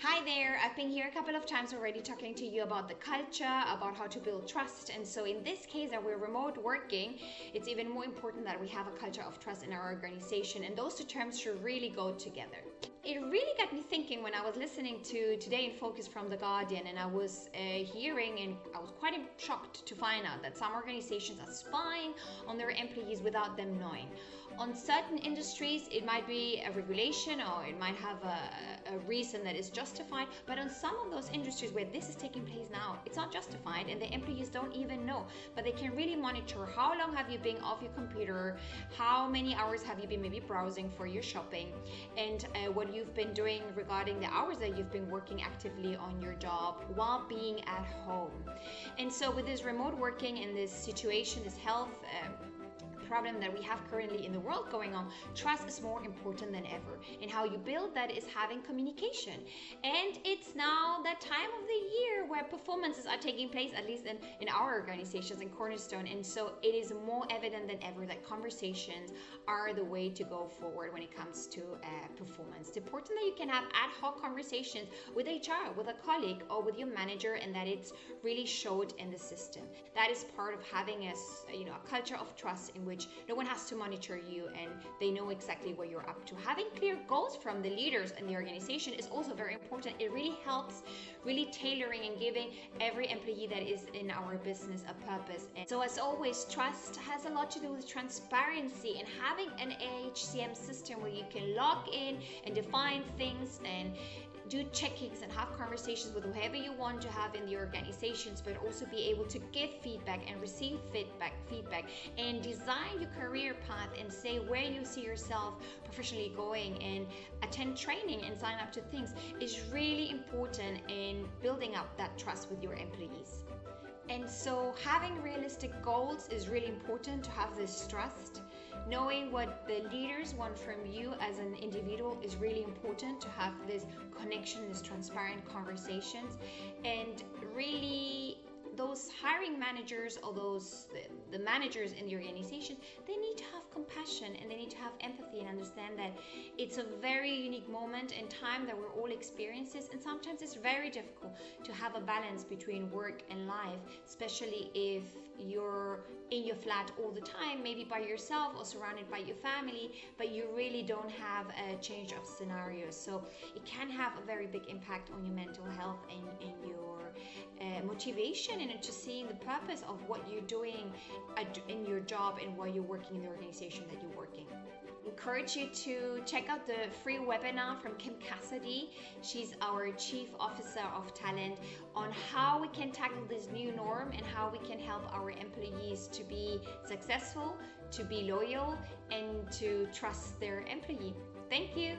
Hi there, I've been here a couple of times already talking to you about the culture, about how to build trust. And so, in this case, that we're remote working, it's even more important that we have a culture of trust in our organization. And those two terms should really go together. It really got me thinking when I was listening to Today in Focus from The Guardian, and I was uh, hearing and I was quite shocked to find out that some organizations are spying on their employees without them knowing. On certain industries, it might be a regulation or it might have a, a reason that is justified, but on some of those industries where this is taking place now, it's not justified and the employees don't even know. But they can really monitor how long have you been off your computer, how many hours have you been maybe browsing for your shopping, and uh, what you've been doing regarding the hours that you've been working actively on your job while being at home. And so, with this remote working and this situation, this health, uh, problem that we have currently in the world going on, trust is more important than ever. And how you build that is having communication. And it's now that time of the year where performances are taking place, at least in, in our organizations in Cornerstone. And so it is more evident than ever that conversations are the way to go forward when it comes to uh, performance. It's important that you can have ad hoc conversations with HR, with a colleague, or with your manager, and that it's really showed in the system. That is part of having a, you know, a culture of trust in which which no one has to monitor you and they know exactly what you're up to. Having clear goals from the leaders in the organization is also very important. It really helps really tailoring and giving every employee that is in our business a purpose. And so as always, trust has a lot to do with transparency and having an AHCM system where you can log in and define things and do check-ins and have conversations with whoever you want to have in the organizations but also be able to give feedback and receive feedback feedback and design your career path and say where you see yourself professionally going and attend training and sign up to things is really important in building up that trust with your employees. And so having realistic goals is really important to have this trust knowing what the leaders want from you as an individual is really important to have this connection, this transparent conversations, and really those hiring managers or those the, managers in the organization they need to have compassion and they need to have empathy and understand that it's a very unique moment in time that we're all experiencing and sometimes it's very difficult to have a balance between work and life especially if you're in your flat all the time maybe by yourself or surrounded by your family but you really don't have a change of scenarios so it can have a very big impact on your mental health and, and your uh, motivation and to seeing the purpose of what you're doing in your job and while you're working in the organization that you're working encourage you to check out the free webinar from Kim Cassidy. She's our Chief Officer of Talent on how we can tackle this new norm and how we can help our employees to be successful, to be loyal, and to trust their employee. Thank you.